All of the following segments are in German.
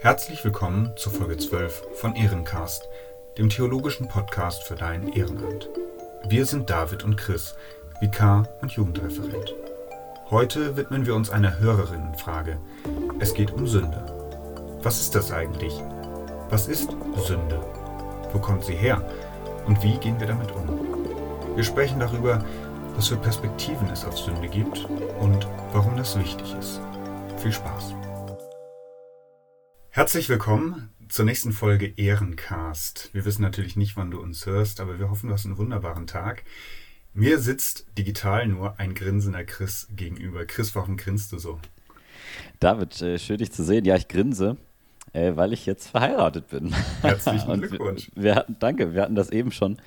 Herzlich willkommen zu Folge 12 von Ehrencast, dem theologischen Podcast für dein Ehrenamt. Wir sind David und Chris, Vikar und Jugendreferent. Heute widmen wir uns einer Hörerinnenfrage. Es geht um Sünde. Was ist das eigentlich? Was ist Sünde? Wo kommt sie her? Und wie gehen wir damit um? Wir sprechen darüber, was für Perspektiven es auf Sünde gibt und warum das wichtig ist. Viel Spaß! Herzlich willkommen zur nächsten Folge Ehrencast. Wir wissen natürlich nicht, wann du uns hörst, aber wir hoffen, du hast einen wunderbaren Tag. Mir sitzt digital nur ein grinsender Chris gegenüber. Chris, warum grinst du so? David, äh, schön dich zu sehen. Ja, ich grinse, äh, weil ich jetzt verheiratet bin. Herzlichen Glückwunsch. Wir, wir hatten, danke, wir hatten das eben schon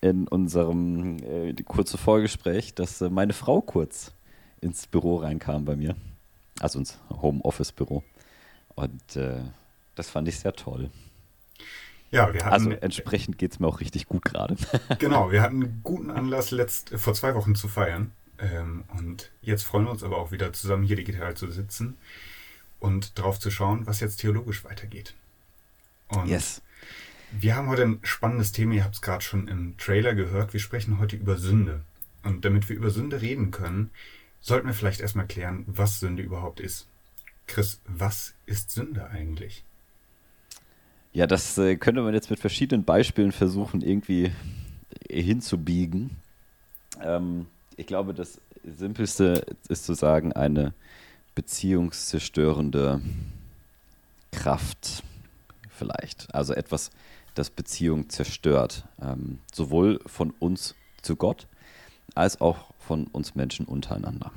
in unserem äh, kurzen Vorgespräch, dass äh, meine Frau kurz ins Büro reinkam bei mir. Also ins Homeoffice-Büro. Und äh, das fand ich sehr toll. Ja, wir hatten, also entsprechend geht es mir auch richtig gut gerade. genau, wir hatten einen guten Anlass, letzt, vor zwei Wochen zu feiern. Ähm, und jetzt freuen wir uns aber auch wieder zusammen hier digital zu sitzen und drauf zu schauen, was jetzt theologisch weitergeht. Und yes. Wir haben heute ein spannendes Thema, ihr habt es gerade schon im Trailer gehört. Wir sprechen heute über Sünde. Und damit wir über Sünde reden können, sollten wir vielleicht erstmal klären, was Sünde überhaupt ist. Chris, was ist Sünde eigentlich? Ja, das äh, könnte man jetzt mit verschiedenen Beispielen versuchen, irgendwie hinzubiegen. Ähm, ich glaube, das Simpelste ist zu sagen, eine beziehungszerstörende Kraft vielleicht. Also etwas, das Beziehung zerstört. Ähm, sowohl von uns zu Gott als auch von uns Menschen untereinander.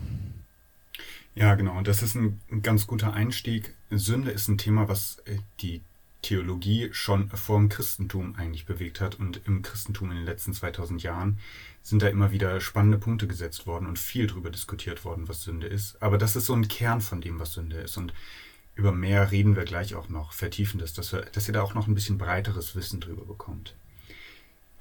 Ja, genau. Und das ist ein, ganz guter Einstieg. Sünde ist ein Thema, was äh, die Theologie schon vor dem Christentum eigentlich bewegt hat. Und im Christentum in den letzten 2000 Jahren sind da immer wieder spannende Punkte gesetzt worden und viel darüber diskutiert worden, was Sünde ist. Aber das ist so ein Kern von dem, was Sünde ist. Und über mehr reden wir gleich auch noch, vertiefen das, dass, wir, dass ihr da auch noch ein bisschen breiteres Wissen drüber bekommt.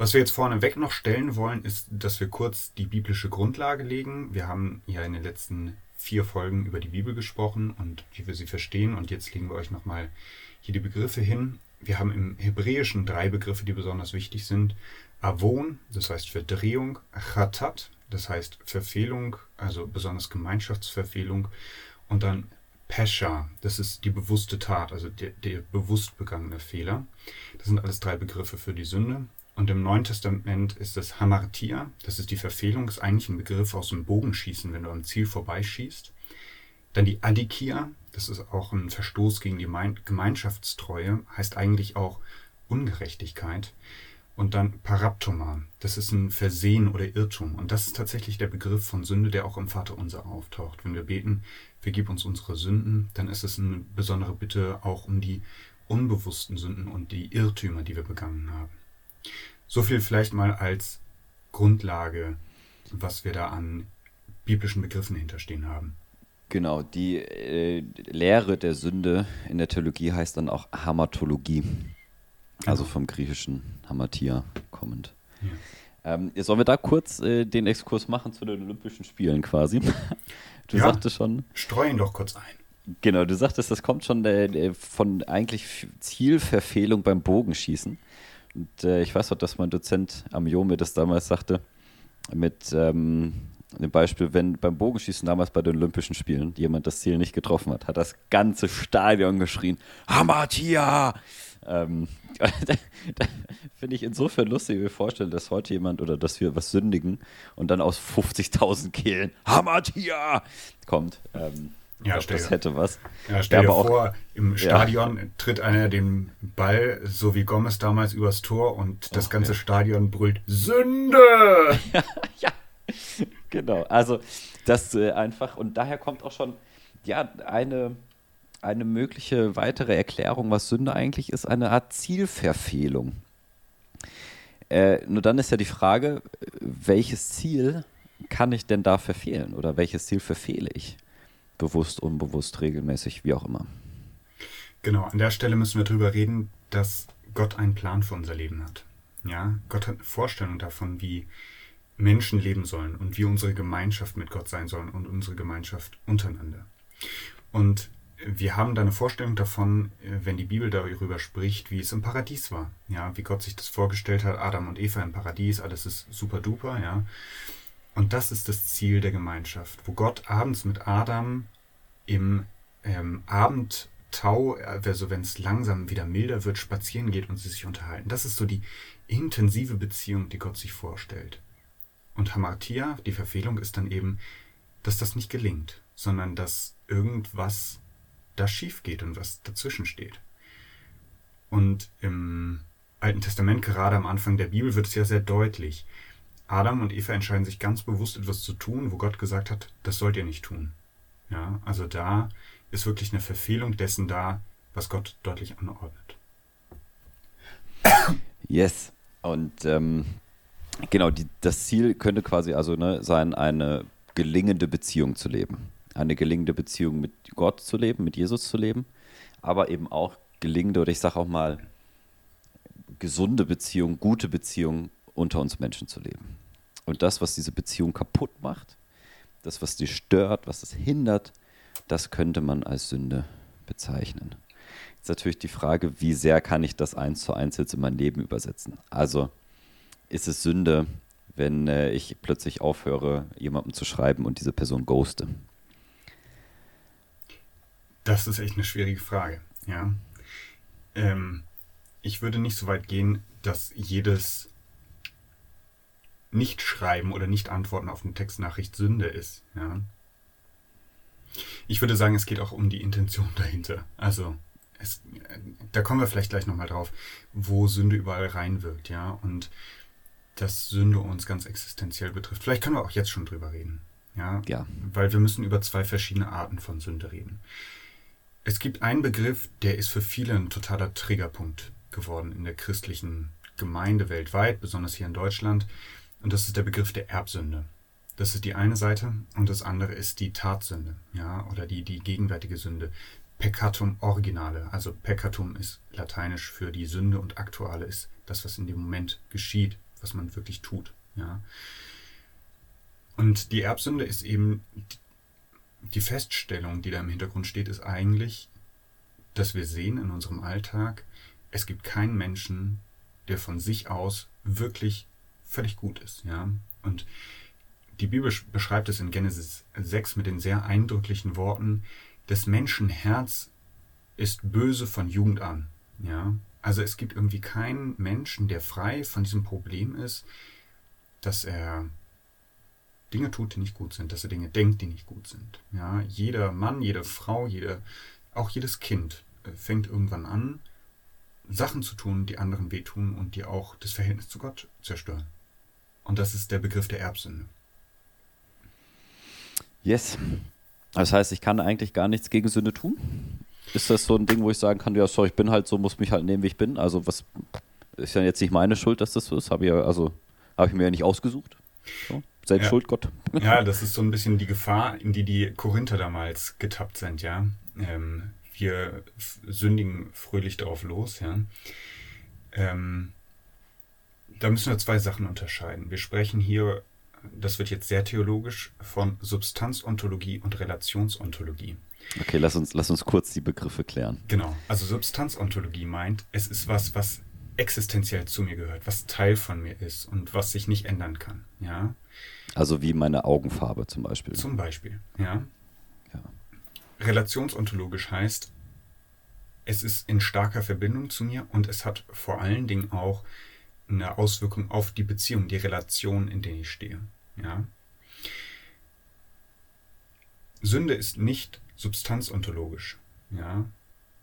Was wir jetzt vorneweg noch stellen wollen, ist, dass wir kurz die biblische Grundlage legen. Wir haben ja in den letzten vier Folgen über die Bibel gesprochen und wie wir sie verstehen. Und jetzt legen wir euch nochmal hier die Begriffe hin. Wir haben im Hebräischen drei Begriffe, die besonders wichtig sind. Avon, das heißt Verdrehung, Chatat, das heißt Verfehlung, also besonders Gemeinschaftsverfehlung. Und dann Pesha, das ist die bewusste Tat, also der, der bewusst begangene Fehler. Das sind alles drei Begriffe für die Sünde. Und im Neuen Testament ist das Hamartia, das ist die Verfehlung, ist eigentlich ein Begriff aus dem Bogenschießen, wenn du am Ziel vorbeischießt. Dann die Adikia, das ist auch ein Verstoß gegen die Gemeinschaftstreue, heißt eigentlich auch Ungerechtigkeit. Und dann Paraptoma, das ist ein Versehen oder Irrtum. Und das ist tatsächlich der Begriff von Sünde, der auch im Vaterunser auftaucht. Wenn wir beten, vergib uns unsere Sünden, dann ist es eine besondere Bitte auch um die unbewussten Sünden und die Irrtümer, die wir begangen haben. So viel vielleicht mal als Grundlage, was wir da an biblischen Begriffen hinterstehen haben. Genau, die äh, Lehre der Sünde in der Theologie heißt dann auch Hamatologie. Also vom griechischen Hamatia kommend. Ja. Ähm, sollen wir da kurz äh, den Exkurs machen zu den Olympischen Spielen quasi? Du ja, sagtest schon. Streuen doch kurz ein. Genau, du sagtest, das kommt schon äh, von eigentlich Zielverfehlung beim Bogenschießen. Und äh, ich weiß auch, dass mein Dozent am Jo mir das damals sagte, mit ähm, dem Beispiel, wenn beim Bogenschießen damals bei den Olympischen Spielen jemand das Ziel nicht getroffen hat, hat das ganze Stadion geschrien, Hamatia! Ähm, Finde ich insofern lustig, wie wir vorstellen, dass heute jemand oder dass wir was sündigen und dann aus 50.000 Kehlen Hamatia kommt. Ähm, ja, glaub, das hätte was. Ja, stell dir vor, auch, im Stadion ja. tritt einer den Ball, so wie Gomez damals, übers Tor und das oh, ganze ja. Stadion brüllt Sünde! ja, genau. Also das äh, einfach, und daher kommt auch schon, ja, eine eine mögliche weitere Erklärung, was Sünde eigentlich ist, eine Art Zielverfehlung. Äh, nur dann ist ja die Frage, welches Ziel kann ich denn da verfehlen oder welches Ziel verfehle ich? Bewusst, unbewusst, regelmäßig, wie auch immer. Genau, an der Stelle müssen wir darüber reden, dass Gott einen Plan für unser Leben hat. Ja, Gott hat eine Vorstellung davon, wie Menschen leben sollen und wie unsere Gemeinschaft mit Gott sein soll und unsere Gemeinschaft untereinander. Und wir haben da eine Vorstellung davon, wenn die Bibel darüber spricht, wie es im Paradies war. Ja, wie Gott sich das vorgestellt hat, Adam und Eva im Paradies, alles ist super duper, ja. Und das ist das Ziel der Gemeinschaft, wo Gott abends mit Adam im ähm, Abendtau, also wenn es langsam wieder milder wird, spazieren geht und sie sich unterhalten. Das ist so die intensive Beziehung, die Gott sich vorstellt. Und Hamartia, die Verfehlung, ist dann eben, dass das nicht gelingt, sondern dass irgendwas da schief geht und was dazwischen steht. Und im Alten Testament, gerade am Anfang der Bibel, wird es ja sehr deutlich. Adam und Eva entscheiden sich ganz bewusst etwas zu tun, wo Gott gesagt hat, das sollt ihr nicht tun. Ja, also da ist wirklich eine Verfehlung dessen da, was Gott deutlich anordnet. Yes. Und ähm, genau, die, das Ziel könnte quasi also ne, sein, eine gelingende Beziehung zu leben. Eine gelingende Beziehung mit Gott zu leben, mit Jesus zu leben, aber eben auch gelingende oder ich sage auch mal gesunde Beziehung, gute Beziehung unter uns Menschen zu leben. Und das, was diese Beziehung kaputt macht, das, was die stört, was es hindert, das könnte man als Sünde bezeichnen. Jetzt natürlich die Frage, wie sehr kann ich das eins zu eins jetzt in mein Leben übersetzen? Also ist es Sünde, wenn äh, ich plötzlich aufhöre, jemandem zu schreiben und diese Person ghoste? Das ist echt eine schwierige Frage, ja. Ähm, ich würde nicht so weit gehen, dass jedes Nicht-Schreiben oder Nicht-Antworten auf eine Textnachricht Sünde ist, ja. Ich würde sagen, es geht auch um die Intention dahinter. Also, es, da kommen wir vielleicht gleich nochmal drauf, wo Sünde überall reinwirkt, ja. Und dass Sünde uns ganz existenziell betrifft. Vielleicht können wir auch jetzt schon drüber reden. Ja? ja. Weil wir müssen über zwei verschiedene Arten von Sünde reden. Es gibt einen Begriff, der ist für viele ein totaler Triggerpunkt geworden in der christlichen Gemeinde weltweit, besonders hier in Deutschland. Und das ist der Begriff der Erbsünde. Das ist die eine Seite und das andere ist die Tatsünde, ja, oder die, die gegenwärtige Sünde. Peccatum originale, also Peccatum ist lateinisch für die Sünde und aktuale ist das, was in dem Moment geschieht, was man wirklich tut. Ja. Und die Erbsünde ist eben die Feststellung, die da im Hintergrund steht, ist eigentlich, dass wir sehen in unserem Alltag, es gibt keinen Menschen, der von sich aus wirklich völlig gut ist. Ja. Und die Bibel beschreibt es in Genesis 6 mit den sehr eindrücklichen Worten, des Menschen Herz ist böse von Jugend an. Ja. Also es gibt irgendwie keinen Menschen, der frei von diesem Problem ist, dass er Dinge tut, die nicht gut sind, dass er Dinge denkt, die nicht gut sind. Ja, jeder Mann, jede Frau, jede, auch jedes Kind äh, fängt irgendwann an, Sachen zu tun, die anderen wehtun und die auch das Verhältnis zu Gott zerstören. Und das ist der Begriff der Erbsünde. Yes. Das heißt, ich kann eigentlich gar nichts gegen Sünde tun? Ist das so ein Ding, wo ich sagen kann, ja, sorry, ich bin halt so, muss mich halt nehmen, wie ich bin? Also was ist ja jetzt nicht meine Schuld, dass das so ist, habe ich ja, also habe ich mir ja nicht ausgesucht. So, selbst ja. schuld, Gott. Ja, das ist so ein bisschen die Gefahr, in die die Korinther damals getappt sind, ja. Ähm, wir sündigen fröhlich darauf los, ja. Ähm, da müssen wir zwei Sachen unterscheiden. Wir sprechen hier, das wird jetzt sehr theologisch, von Substanzontologie und Relationsontologie. Okay, lass uns, lass uns kurz die Begriffe klären. Genau. Also Substanzontologie meint, es ist was, was existenziell zu mir gehört, was Teil von mir ist und was sich nicht ändern kann. Ja. Also wie meine Augenfarbe zum Beispiel. Zum Beispiel, ja. ja. Relationsontologisch heißt, es ist in starker Verbindung zu mir und es hat vor allen Dingen auch eine Auswirkung auf die Beziehung, die Relation, in der ich stehe. Ja. Sünde ist nicht substanzontologisch. Ja?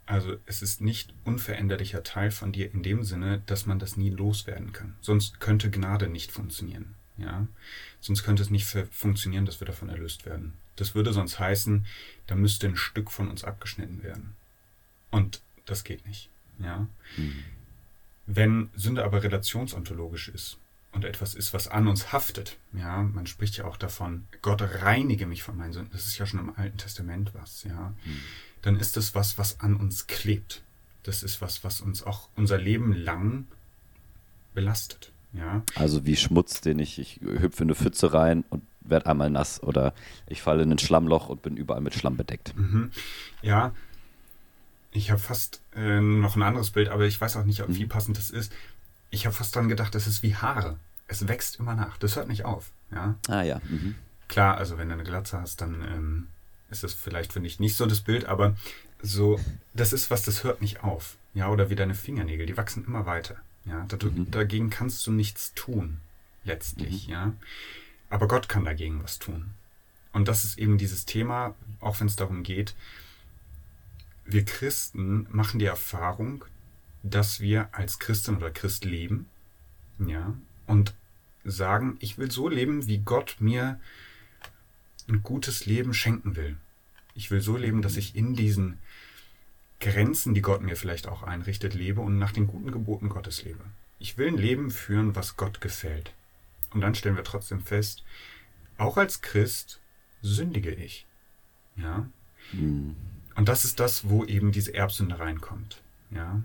Also es ist nicht unveränderlicher Teil von dir in dem Sinne, dass man das nie loswerden kann. Sonst könnte Gnade nicht funktionieren. Ja? Sonst könnte es nicht funktionieren, dass wir davon erlöst werden. Das würde sonst heißen, da müsste ein Stück von uns abgeschnitten werden. Und das geht nicht. Ja? Mhm. Wenn Sünde aber relationsontologisch ist, und etwas ist, was an uns haftet. Ja, man spricht ja auch davon, Gott reinige mich von meinen Sünden. Das ist ja schon im Alten Testament was, ja. Mhm. Dann ist es was, was an uns klebt. Das ist was, was uns auch unser Leben lang belastet. Ja. Also wie Schmutz, den ich, ich hüpfe in eine Pfütze rein und werde einmal nass oder ich falle in ein Schlammloch und bin überall mit Schlamm bedeckt. Mhm. Ja, ich habe fast äh, noch ein anderes Bild, aber ich weiß auch nicht, wie mhm. passend das ist. Ich habe fast dran gedacht, das ist wie Haare. Es wächst immer nach. Das hört nicht auf. Ja? Ah ja. Mhm. Klar, also wenn du eine Glatze hast, dann ähm, ist das vielleicht, finde ich, nicht so das Bild, aber so, das ist was, das hört nicht auf. Ja, oder wie deine Fingernägel, die wachsen immer weiter. Ja, mhm. dagegen kannst du nichts tun, letztlich, mhm. ja. Aber Gott kann dagegen was tun. Und das ist eben dieses Thema, auch wenn es darum geht, wir Christen machen die Erfahrung, dass wir als Christin oder Christ leben, ja, und sagen, ich will so leben, wie Gott mir ein gutes Leben schenken will. Ich will so leben, dass ich in diesen Grenzen, die Gott mir vielleicht auch einrichtet, lebe und nach den guten Geboten Gottes lebe. Ich will ein Leben führen, was Gott gefällt. Und dann stellen wir trotzdem fest, auch als Christ sündige ich. Ja. Mhm. Und das ist das, wo eben diese Erbsünde reinkommt. Ja.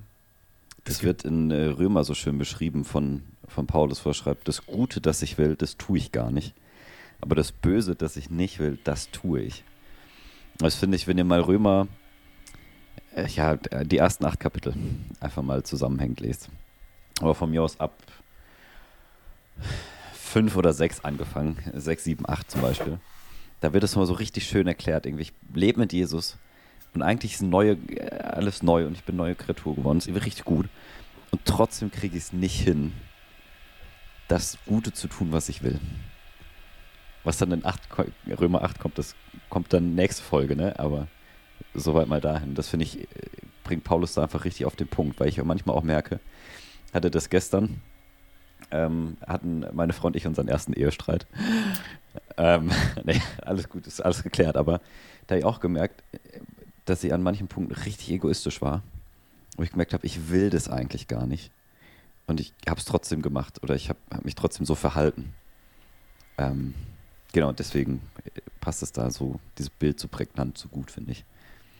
Das wird in äh, Römer so schön beschrieben von, von Paulus, wo er schreibt, das Gute, das ich will, das tue ich gar nicht. Aber das Böse, das ich nicht will, das tue ich. Das finde ich, wenn ihr mal Römer, äh, ja, die ersten acht Kapitel einfach mal zusammenhängend lest. Aber von mir aus ab fünf oder sechs angefangen, sechs, sieben, acht zum Beispiel. Da wird es mal so richtig schön erklärt. Irgendwie, ich lebe mit Jesus, und eigentlich ist neue, äh, alles neu und ich bin neue Kreatur geworden. Es ist richtig gut. Und trotzdem kriege ich es nicht hin, das Gute zu tun, was ich will. Was dann in 8, Römer 8 kommt, das kommt dann nächste Folge, ne? Aber soweit mal dahin. Das finde ich, äh, bringt Paulus da einfach richtig auf den Punkt, weil ich manchmal auch merke, hatte das gestern, ähm, hatten meine Frau und ich unseren ersten Ehestreit. ähm, nee, alles gut, ist alles geklärt, aber da habe ich auch gemerkt, dass ich an manchen Punkten richtig egoistisch war. Wo ich gemerkt habe, ich will das eigentlich gar nicht. Und ich habe es trotzdem gemacht oder ich habe hab mich trotzdem so verhalten. Ähm, genau, deswegen passt es da so, dieses Bild so prägnant, so gut, finde ich.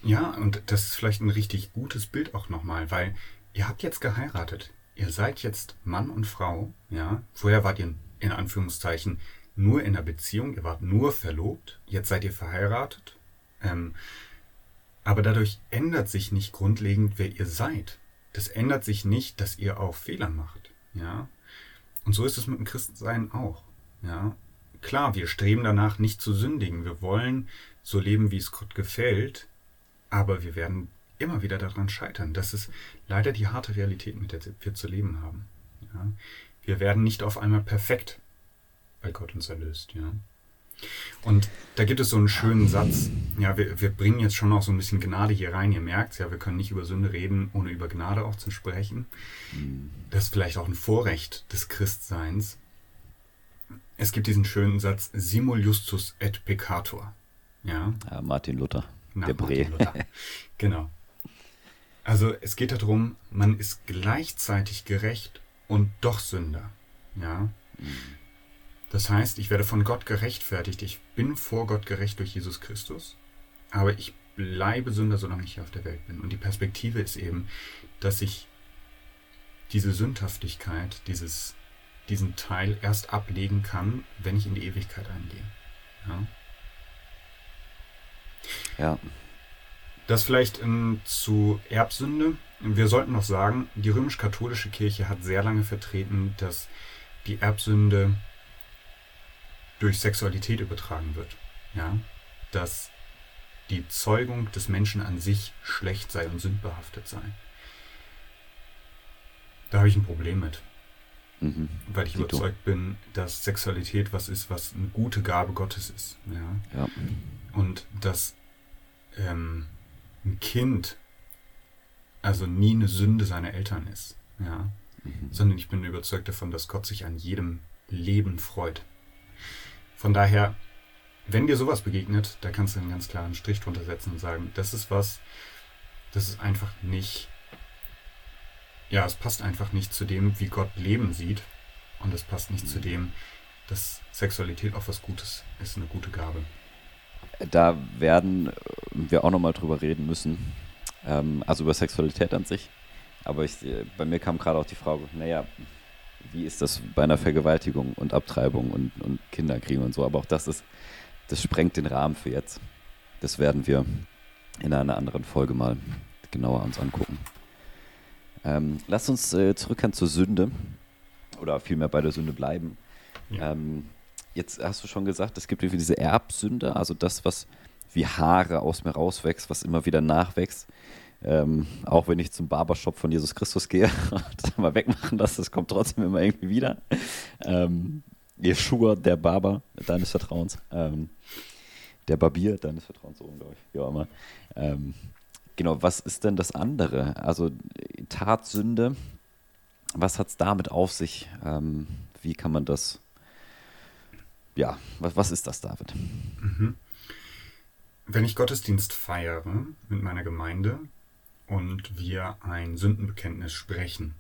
Ja, und das ist vielleicht ein richtig gutes Bild auch nochmal, weil ihr habt jetzt geheiratet. Ihr seid jetzt Mann und Frau, ja. Vorher wart ihr in Anführungszeichen nur in einer Beziehung, ihr wart nur verlobt, jetzt seid ihr verheiratet. Ähm, aber dadurch ändert sich nicht grundlegend, wer ihr seid. Das ändert sich nicht, dass ihr auch Fehler macht. Ja. Und so ist es mit dem Christensein auch. Ja. Klar, wir streben danach, nicht zu sündigen. Wir wollen so leben, wie es Gott gefällt. Aber wir werden immer wieder daran scheitern. Das ist leider die harte Realität, mit der wir zu leben haben. Ja. Wir werden nicht auf einmal perfekt, weil Gott uns erlöst. Ja. Und da gibt es so einen schönen Satz. Ja, wir, wir bringen jetzt schon noch so ein bisschen Gnade hier rein. Ihr merkt ja, wir können nicht über Sünde reden, ohne über Gnade auch zu sprechen. Das ist vielleicht auch ein Vorrecht des Christseins. Es gibt diesen schönen Satz, simul justus et peccator. Ja, ja Martin Luther. Na, der Martin Luther. genau. Also es geht darum, man ist gleichzeitig gerecht und doch Sünder. Ja. Mhm. Das heißt, ich werde von Gott gerechtfertigt. Ich bin vor Gott gerecht durch Jesus Christus. Aber ich bleibe Sünder, solange ich hier auf der Welt bin. Und die Perspektive ist eben, dass ich diese Sündhaftigkeit, dieses, diesen Teil erst ablegen kann, wenn ich in die Ewigkeit eingehe. Ja. ja. Das vielleicht ähm, zu Erbsünde. Wir sollten noch sagen, die römisch-katholische Kirche hat sehr lange vertreten, dass die Erbsünde durch Sexualität übertragen wird. Ja? Dass die Zeugung des Menschen an sich schlecht sei und sündbehaftet sei. Da habe ich ein Problem mit. Mhm. Weil ich überzeugt bin, dass Sexualität was ist, was eine gute Gabe Gottes ist. Ja? ja. Und dass ähm, ein Kind also nie eine Sünde seiner Eltern ist. Ja? Mhm. Sondern ich bin überzeugt davon, dass Gott sich an jedem Leben freut. Von daher, wenn dir sowas begegnet, da kannst du einen ganz klaren Strich drunter setzen und sagen, das ist was, das ist einfach nicht, ja, es passt einfach nicht zu dem, wie Gott Leben sieht. Und es passt nicht zu dem, dass Sexualität auch was Gutes ist, eine gute Gabe. Da werden wir auch nochmal drüber reden müssen. Ähm, also über Sexualität an sich. Aber ich, bei mir kam gerade auch die Frage, naja, wie ist das bei einer Vergewaltigung und Abtreibung und, und Kinderkriegen und so. Aber auch das ist, das sprengt den Rahmen für jetzt. Das werden wir in einer anderen Folge mal genauer uns angucken. Ähm, lass uns äh, zurückkehren zur Sünde oder vielmehr bei der Sünde bleiben. Ja. Ähm, jetzt hast du schon gesagt, es gibt irgendwie diese Erbsünde, also das, was wie Haare aus mir rauswächst, was immer wieder nachwächst. Ähm, auch wenn ich zum Barbershop von Jesus Christus gehe und mal wegmachen lasse, das kommt trotzdem immer irgendwie wieder. Ähm, Yeshua, der Barber deines Vertrauens. Ähm, der Barbier deines Vertrauens, so glaube ich, wie immer. Ähm, genau, was ist denn das andere? Also Tatsünde, was hat es damit auf sich? Ähm, wie kann man das, ja, was, was ist das, David? Mhm. Wenn ich Gottesdienst feiere mit meiner Gemeinde, und wir ein Sündenbekenntnis sprechen.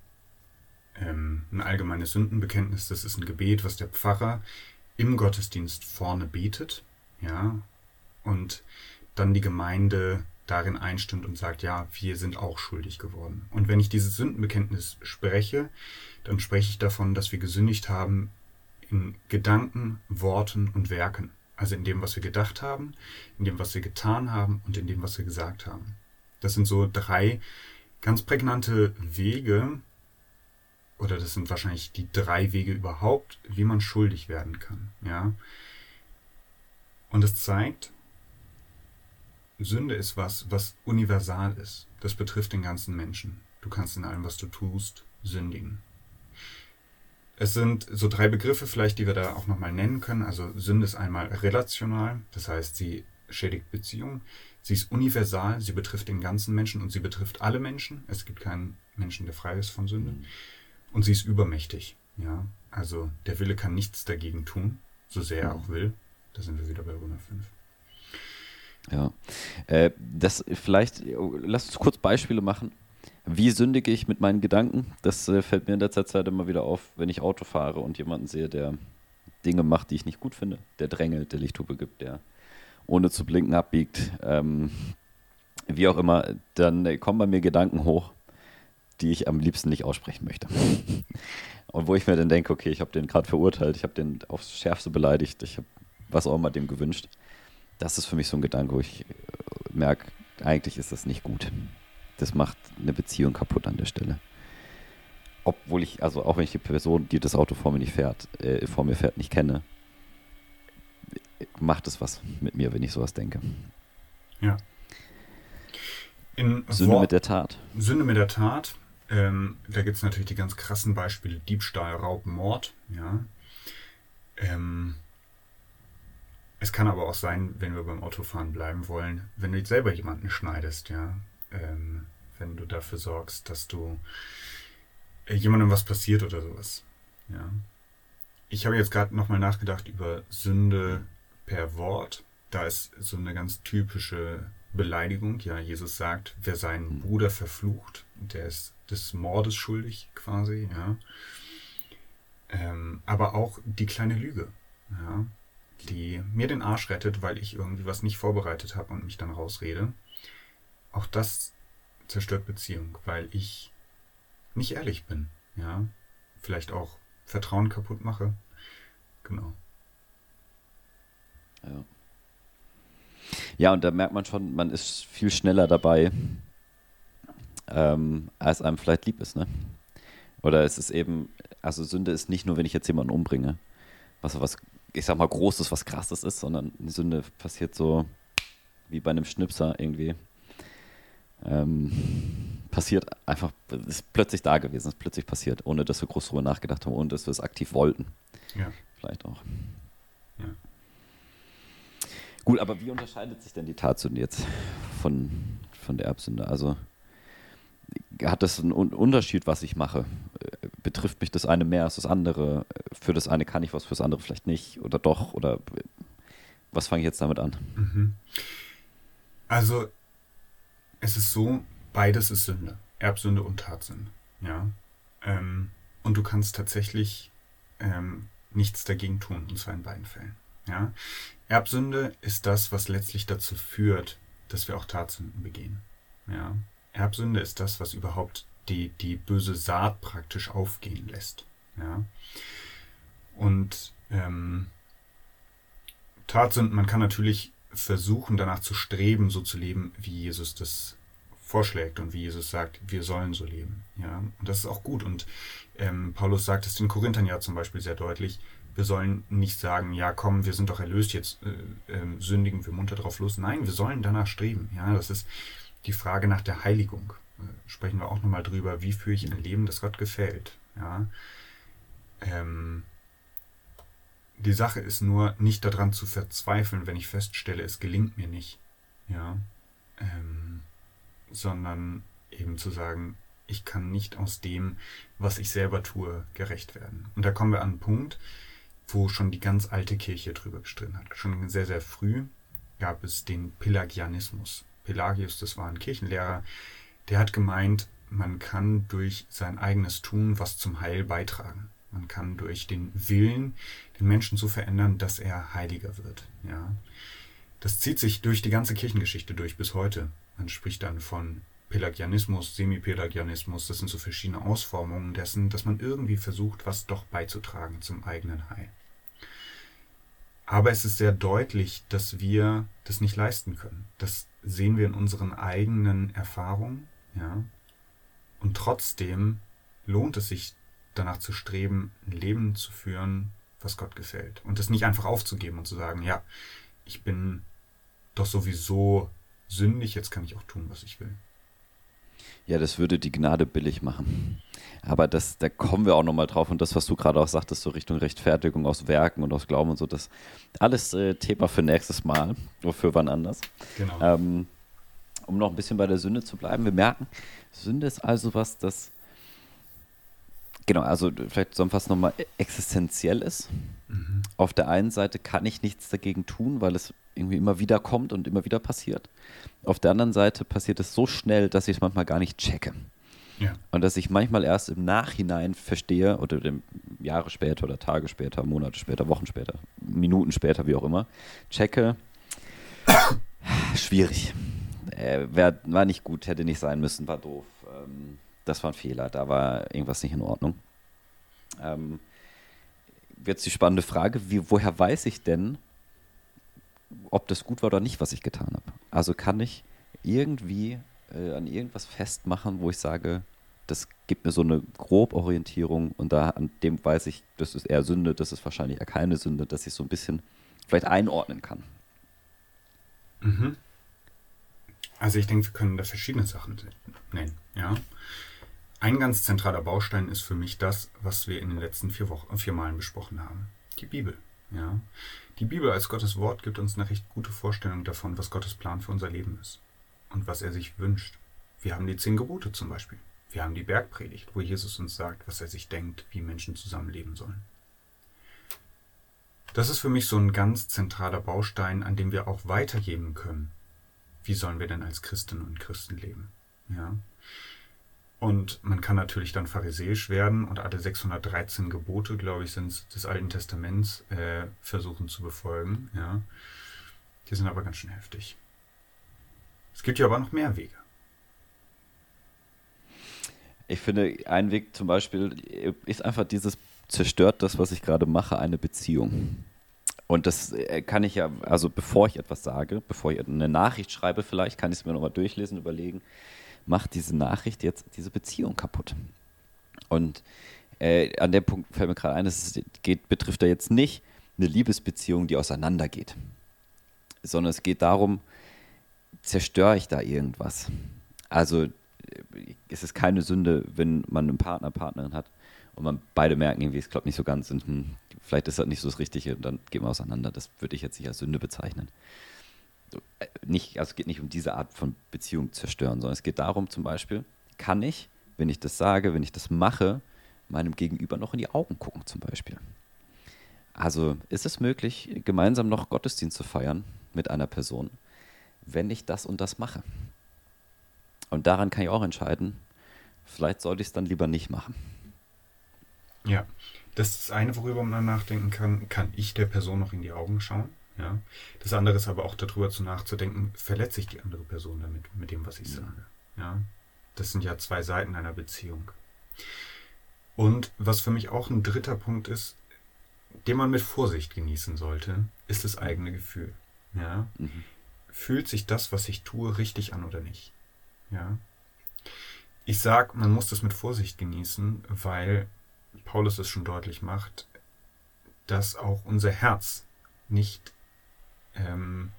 Ähm, ein allgemeines Sündenbekenntnis, das ist ein Gebet, was der Pfarrer im Gottesdienst vorne betet, ja, und dann die Gemeinde darin einstimmt und sagt, ja, wir sind auch schuldig geworden. Und wenn ich dieses Sündenbekenntnis spreche, dann spreche ich davon, dass wir gesündigt haben in Gedanken, Worten und Werken. Also in dem, was wir gedacht haben, in dem, was wir getan haben und in dem, was wir gesagt haben. Das sind so drei ganz prägnante Wege, oder das sind wahrscheinlich die drei Wege überhaupt, wie man schuldig werden kann. Ja? Und es zeigt, Sünde ist was, was universal ist. Das betrifft den ganzen Menschen. Du kannst in allem, was du tust, sündigen. Es sind so drei Begriffe vielleicht, die wir da auch nochmal nennen können. Also Sünde ist einmal relational, das heißt, sie schädigt Beziehungen. Sie ist universal, sie betrifft den ganzen Menschen und sie betrifft alle Menschen. Es gibt keinen Menschen, der frei ist von Sünde. Mhm. Und sie ist übermächtig. Ja, also der Wille kann nichts dagegen tun, so sehr er auch will. Da sind wir wieder bei Römer 5. Ja, äh, das vielleicht, lass uns kurz Beispiele machen. Wie sündige ich mit meinen Gedanken? Das äh, fällt mir in letzter Zeit immer wieder auf, wenn ich Auto fahre und jemanden sehe, der Dinge macht, die ich nicht gut finde. Der drängelt, der Lichthupe gibt, der ohne zu blinken abbiegt, ähm, wie auch immer, dann kommen bei mir Gedanken hoch, die ich am liebsten nicht aussprechen möchte. Und wo ich mir dann denke, okay, ich habe den gerade verurteilt, ich habe den aufs Schärfste beleidigt, ich habe was auch immer dem gewünscht. Das ist für mich so ein Gedanke, wo ich äh, merke, eigentlich ist das nicht gut. Das macht eine Beziehung kaputt an der Stelle. Obwohl ich, also auch wenn ich die Person, die das Auto vor mir nicht fährt, äh, vor mir fährt, nicht kenne, macht es was mit mir, wenn ich sowas denke. Ja. In Sünde Wort, mit der Tat. Sünde mit der Tat. Ähm, da gibt es natürlich die ganz krassen Beispiele: Diebstahl, Raub, Mord. Ja. Ähm, es kann aber auch sein, wenn wir beim Autofahren bleiben wollen, wenn du jetzt selber jemanden schneidest, ja. Ähm, wenn du dafür sorgst, dass du äh, jemandem was passiert oder sowas. Ja. Ich habe jetzt gerade nochmal nachgedacht über Sünde per Wort. Da ist so eine ganz typische Beleidigung. Ja, Jesus sagt, wer seinen hm. Bruder verflucht, der ist des Mordes schuldig quasi. Ja. Ähm, aber auch die kleine Lüge, ja, die mir den Arsch rettet, weil ich irgendwie was nicht vorbereitet habe und mich dann rausrede. Auch das zerstört Beziehung, weil ich nicht ehrlich bin. Ja, vielleicht auch Vertrauen kaputt mache. Genau. Ja. Ja, und da merkt man schon, man ist viel schneller dabei, ähm, als einem vielleicht lieb ist, ne? Oder es ist eben, also Sünde ist nicht nur, wenn ich jetzt jemanden umbringe, was was, ich sag mal, Großes, was Krasses ist, sondern Sünde passiert so wie bei einem Schnipser irgendwie. Ähm, passiert einfach, ist plötzlich da gewesen, ist plötzlich passiert, ohne dass wir groß drüber nachgedacht haben, ohne dass wir es aktiv wollten. Ja. Vielleicht auch. Ja. Gut, aber wie unterscheidet sich denn die Tatsünde jetzt von, von der Erbsünde? Also hat das einen Unterschied, was ich mache? Betrifft mich das eine mehr als das andere? Für das eine kann ich was, für das andere vielleicht nicht oder doch? Oder was fange ich jetzt damit an? Mhm. Also es ist so, beides ist Sünde. Erbsünde und Tatsünde. Ja. Ähm, und du kannst tatsächlich ähm, nichts dagegen tun, und zwar in beiden Fällen. Ja? Erbsünde ist das, was letztlich dazu führt, dass wir auch Tatsünden begehen. Ja? Erbsünde ist das, was überhaupt die, die böse Saat praktisch aufgehen lässt. Ja. Und ähm, Tatsünden, man kann natürlich versuchen, danach zu streben, so zu leben, wie Jesus das vorschlägt und wie Jesus sagt, wir sollen so leben. Ja, und das ist auch gut. Und ähm, Paulus sagt es den Korinthern ja zum Beispiel sehr deutlich. Wir sollen nicht sagen, ja komm, wir sind doch erlöst, jetzt äh, äh, sündigen wir munter drauf los. Nein, wir sollen danach streben. Ja, das ist die Frage nach der Heiligung. Äh, sprechen wir auch nochmal drüber, wie führe ich ein Leben, das Gott gefällt. Ja, ähm, die Sache ist nur, nicht daran zu verzweifeln, wenn ich feststelle, es gelingt mir nicht. Ja. Ähm, sondern eben zu sagen, ich kann nicht aus dem, was ich selber tue, gerecht werden. Und da kommen wir an einen Punkt, wo schon die ganz alte Kirche drüber gestritten hat. Schon sehr, sehr früh gab es den Pelagianismus. Pelagius, das war ein Kirchenlehrer, der hat gemeint, man kann durch sein eigenes Tun was zum Heil beitragen. Man kann durch den Willen den Menschen so verändern, dass er heiliger wird. Ja. Das zieht sich durch die ganze Kirchengeschichte durch bis heute. Man spricht dann von Pelagianismus, Semipelagianismus, das sind so verschiedene Ausformungen dessen, dass man irgendwie versucht, was doch beizutragen zum eigenen Heil. Aber es ist sehr deutlich, dass wir das nicht leisten können. Das sehen wir in unseren eigenen Erfahrungen, ja. Und trotzdem lohnt es sich, danach zu streben, ein Leben zu führen, was Gott gefällt. Und das nicht einfach aufzugeben und zu sagen, ja, ich bin doch sowieso sündig, jetzt kann ich auch tun, was ich will. Ja, das würde die Gnade billig machen. Aber das, da kommen wir auch nochmal drauf. Und das, was du gerade auch sagtest, so Richtung Rechtfertigung aus Werken und aus Glauben und so, das alles äh, Thema für nächstes Mal oder für wann anders. Genau. Ähm, um noch ein bisschen bei der Sünde zu bleiben, wir merken, Sünde ist also was, das Genau, also vielleicht zusammenfassend nochmal existenziell ist. Mhm. Auf der einen Seite kann ich nichts dagegen tun, weil es irgendwie immer wieder kommt und immer wieder passiert. Auf der anderen Seite passiert es so schnell, dass ich es manchmal gar nicht checke. Ja. Und dass ich manchmal erst im Nachhinein verstehe oder Jahre später oder Tage später, Monate später, Wochen später, Minuten später, wie auch immer, checke. Schwierig. Äh, wär, war nicht gut, hätte nicht sein müssen, war doof. Ähm, das war ein Fehler, da war irgendwas nicht in Ordnung. Ähm, jetzt die spannende Frage, wie, woher weiß ich denn, ob das gut war oder nicht, was ich getan habe? Also kann ich irgendwie äh, an irgendwas festmachen, wo ich sage, das gibt mir so eine Groborientierung und da an dem weiß ich, das ist eher Sünde, das ist wahrscheinlich eher keine Sünde, dass ich so ein bisschen vielleicht einordnen kann. Mhm. Also ich denke, wir können da verschiedene Sachen nennen, ja. Ein ganz zentraler Baustein ist für mich das, was wir in den letzten vier, Wochen, vier Malen besprochen haben. Die Bibel. Ja. Die Bibel als Gottes Wort gibt uns eine recht gute Vorstellung davon, was Gottes Plan für unser Leben ist und was er sich wünscht. Wir haben die zehn Gebote zum Beispiel. Wir haben die Bergpredigt, wo Jesus uns sagt, was er sich denkt, wie Menschen zusammenleben sollen. Das ist für mich so ein ganz zentraler Baustein, an dem wir auch weitergeben können. Wie sollen wir denn als Christinnen und Christen leben? Ja. Und man kann natürlich dann pharisäisch werden und alle 613 Gebote, glaube ich, sind des Alten Testaments äh, versuchen zu befolgen. Ja. Die sind aber ganz schön heftig. Es gibt ja aber noch mehr Wege. Ich finde, ein Weg zum Beispiel ist einfach dieses, zerstört das, was ich gerade mache, eine Beziehung. Und das äh, kann ich ja, also bevor ich etwas sage, bevor ich eine Nachricht schreibe, vielleicht kann ich es mir nochmal durchlesen, überlegen, macht diese Nachricht jetzt diese Beziehung kaputt. Und äh, an dem Punkt fällt mir gerade ein, es geht, betrifft ja jetzt nicht eine Liebesbeziehung, die auseinandergeht, sondern es geht darum, zerstöre ich da irgendwas? Also es ist keine Sünde, wenn man einen Partner, Partnerin hat und man beide merken irgendwie, es klappt nicht so ganz und hm, vielleicht ist das nicht so das Richtige und dann gehen wir auseinander. Das würde ich jetzt nicht als Sünde bezeichnen. Nicht, also es geht nicht um diese Art von Beziehung zerstören, sondern es geht darum zum Beispiel, kann ich, wenn ich das sage, wenn ich das mache, meinem Gegenüber noch in die Augen gucken zum Beispiel. Also ist es möglich, gemeinsam noch Gottesdienst zu feiern mit einer Person, wenn ich das und das mache? Und daran kann ich auch entscheiden, vielleicht sollte ich es dann lieber nicht machen. Ja, das ist das eine, worüber man nachdenken kann. Kann ich der Person noch in die Augen schauen? Ja. Das andere ist aber auch darüber zu nachzudenken, verletze ich die andere Person damit, mit dem, was ich sage. Ja. Das sind ja zwei Seiten einer Beziehung. Und was für mich auch ein dritter Punkt ist, den man mit Vorsicht genießen sollte, ist das eigene Gefühl. Ja? Mhm. Fühlt sich das, was ich tue, richtig an oder nicht? Ja. Ich sag, man muss das mit Vorsicht genießen, weil Paulus es schon deutlich macht, dass auch unser Herz nicht ähm,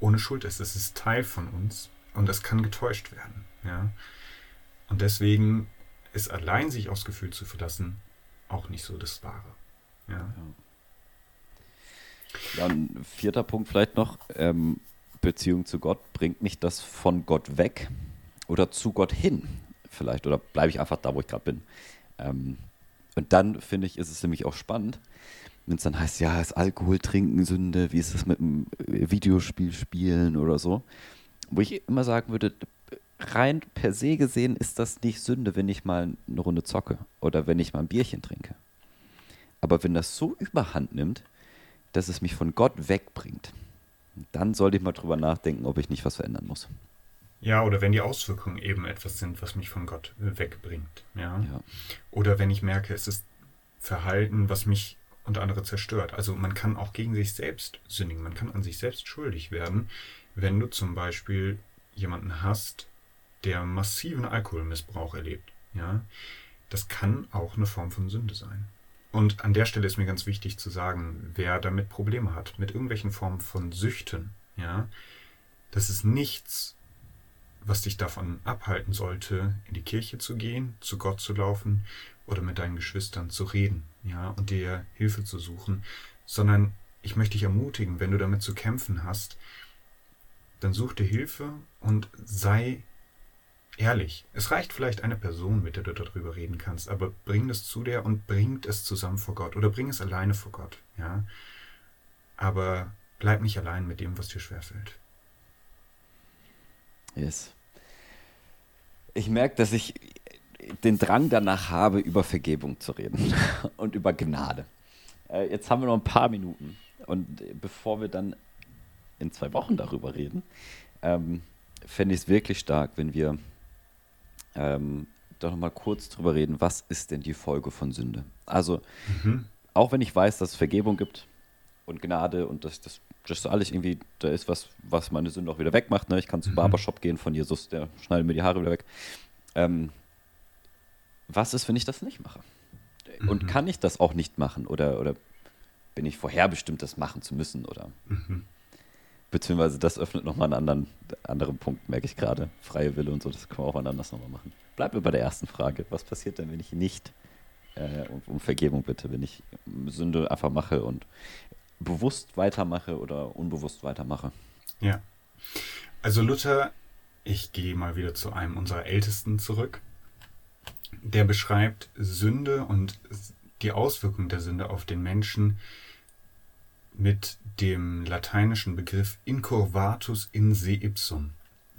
ohne Schuld ist. Es ist Teil von uns und es kann getäuscht werden. Ja? Und deswegen ist allein sich aufs Gefühl zu verlassen auch nicht so das Wahre. Ja. ja ein vierter Punkt vielleicht noch. Ähm, Beziehung zu Gott, bringt mich das von Gott weg oder zu Gott hin vielleicht? Oder bleibe ich einfach da, wo ich gerade bin? Ähm, und dann finde ich, ist es nämlich auch spannend, wenn es dann heißt, ja, ist Alkohol trinken Sünde, wie ist es mit dem Videospiel spielen oder so. Wo ich immer sagen würde, rein per se gesehen ist das nicht Sünde, wenn ich mal eine Runde zocke oder wenn ich mal ein Bierchen trinke. Aber wenn das so überhand nimmt, dass es mich von Gott wegbringt, dann sollte ich mal drüber nachdenken, ob ich nicht was verändern muss. Ja, oder wenn die Auswirkungen eben etwas sind, was mich von Gott wegbringt. Ja. ja. Oder wenn ich merke, es ist Verhalten, was mich und andere zerstört. Also man kann auch gegen sich selbst sündigen, man kann an sich selbst schuldig werden, wenn du zum Beispiel jemanden hast, der massiven Alkoholmissbrauch erlebt. Ja, das kann auch eine Form von Sünde sein. Und an der Stelle ist mir ganz wichtig zu sagen, wer damit Probleme hat, mit irgendwelchen Formen von Süchten, ja, das ist nichts, was dich davon abhalten sollte, in die Kirche zu gehen, zu Gott zu laufen oder mit deinen Geschwistern zu reden, ja, und dir Hilfe zu suchen, sondern ich möchte dich ermutigen, wenn du damit zu kämpfen hast, dann such dir Hilfe und sei ehrlich. Es reicht vielleicht eine Person, mit der du darüber reden kannst, aber bring es zu dir und bring es zusammen vor Gott oder bring es alleine vor Gott, ja. Aber bleib nicht allein mit dem, was dir schwerfällt. Yes. Ich merke, dass ich den Drang danach habe, über Vergebung zu reden und über Gnade. Äh, jetzt haben wir noch ein paar Minuten. Und bevor wir dann in zwei Wochen darüber reden, ähm, fände ich es wirklich stark, wenn wir ähm, doch nochmal kurz drüber reden, was ist denn die Folge von Sünde? Also, mhm. auch wenn ich weiß, dass es Vergebung gibt und Gnade und dass das, das alles irgendwie, da ist was, was meine Sünde auch wieder wegmacht. Ne? Ich kann zum mhm. Barbershop gehen von Jesus, der schneidet mir die Haare wieder weg. Ähm, was ist, wenn ich das nicht mache? Und mhm. kann ich das auch nicht machen? Oder, oder bin ich vorherbestimmt, das machen zu müssen? Oder mhm. beziehungsweise das öffnet nochmal einen anderen, anderen Punkt, merke ich gerade. Freie Wille und so, das können wir auch anders nochmal machen. Bleiben wir bei der ersten Frage. Was passiert denn, wenn ich nicht äh, um, um Vergebung bitte, wenn ich Sünde einfach mache und bewusst weitermache oder unbewusst weitermache? Ja. Also Luther, ich gehe mal wieder zu einem unserer Ältesten zurück der beschreibt Sünde und die Auswirkung der Sünde auf den Menschen mit dem lateinischen Begriff incurvatus in se ipsum.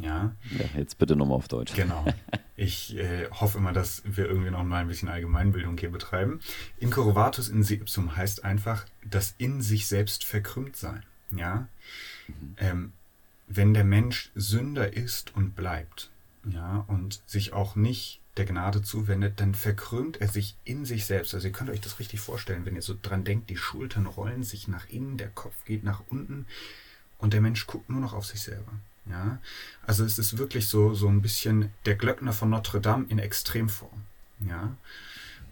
Ja? ja jetzt bitte nochmal auf Deutsch. Genau. Ich äh, hoffe immer, dass wir irgendwie noch mal ein bisschen Allgemeinbildung hier betreiben. Incurvatus in se ipsum heißt einfach das in sich selbst verkrümmt sein. Ja? Mhm. Ähm, wenn der Mensch Sünder ist und bleibt, ja, und sich auch nicht der Gnade zuwendet, dann verkrümmt er sich in sich selbst. Also ihr könnt euch das richtig vorstellen, wenn ihr so dran denkt, die Schultern rollen sich nach innen, der Kopf geht nach unten und der Mensch guckt nur noch auf sich selber. Ja, also es ist wirklich so, so ein bisschen der Glöckner von Notre Dame in Extremform. Ja,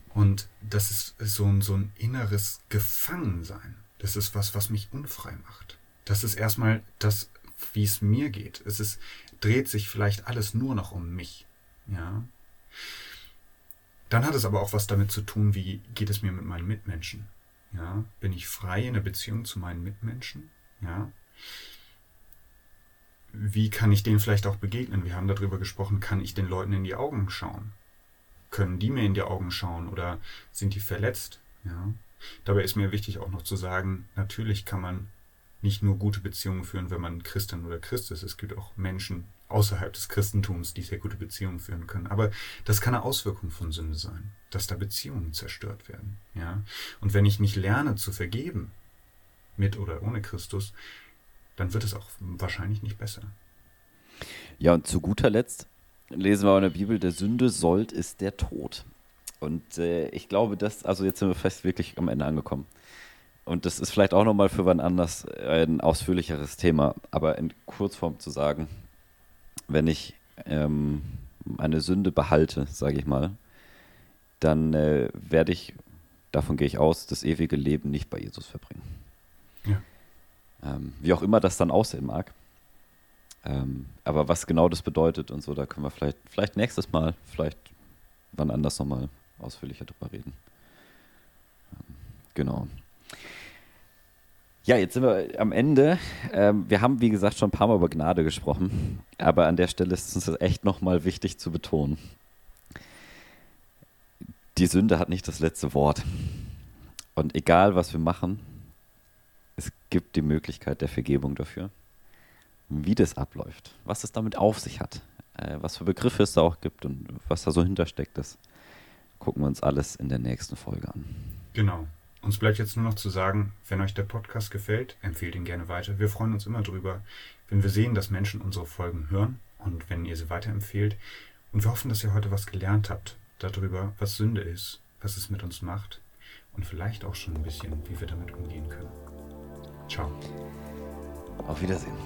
und das ist so ein, so ein inneres Gefangensein. Das ist was, was mich unfrei macht. Das ist erstmal das, wie es mir geht. Es ist, dreht sich vielleicht alles nur noch um mich. Ja, dann hat es aber auch was damit zu tun, wie geht es mir mit meinen Mitmenschen. Ja, bin ich frei in der Beziehung zu meinen Mitmenschen? Ja. Wie kann ich denen vielleicht auch begegnen? Wir haben darüber gesprochen, kann ich den Leuten in die Augen schauen? Können die mir in die Augen schauen oder sind die verletzt? Ja. Dabei ist mir wichtig auch noch zu sagen, natürlich kann man nicht nur gute Beziehungen führen, wenn man Christin oder Christ ist. Es gibt auch Menschen außerhalb des Christentums, die sehr gute Beziehungen führen können. Aber das kann eine Auswirkung von Sünde sein, dass da Beziehungen zerstört werden. Ja? Und wenn ich nicht lerne zu vergeben, mit oder ohne Christus, dann wird es auch wahrscheinlich nicht besser. Ja, und zu guter Letzt lesen wir in der Bibel, der Sünde sollt ist der Tod. Und äh, ich glaube, dass, also jetzt sind wir fast wirklich am Ende angekommen. Und das ist vielleicht auch nochmal für wann anders ein ausführlicheres Thema, aber in Kurzform zu sagen, wenn ich ähm, eine Sünde behalte, sage ich mal, dann äh, werde ich, davon gehe ich aus, das ewige Leben nicht bei Jesus verbringen. Ähm, wie auch immer das dann aussehen mag. Ähm, aber was genau das bedeutet und so, da können wir vielleicht, vielleicht nächstes Mal, vielleicht wann anders nochmal ausführlicher drüber reden. Ähm, genau. Ja, jetzt sind wir am Ende. Ähm, wir haben, wie gesagt, schon ein paar Mal über Gnade gesprochen, aber an der Stelle ist es uns echt nochmal wichtig zu betonen. Die Sünde hat nicht das letzte Wort. Und egal, was wir machen, gibt die Möglichkeit der Vergebung dafür. Wie das abläuft, was es damit auf sich hat, äh, was für Begriffe es da auch gibt und was da so hintersteckt, das gucken wir uns alles in der nächsten Folge an. Genau. Uns bleibt jetzt nur noch zu sagen, wenn euch der Podcast gefällt, empfehlt ihn gerne weiter. Wir freuen uns immer drüber, wenn wir sehen, dass Menschen unsere Folgen hören und wenn ihr sie weiterempfehlt. Und wir hoffen, dass ihr heute was gelernt habt darüber, was Sünde ist, was es mit uns macht und vielleicht auch schon ein bisschen, wie wir damit umgehen können. Ciao. Auf Wiedersehen.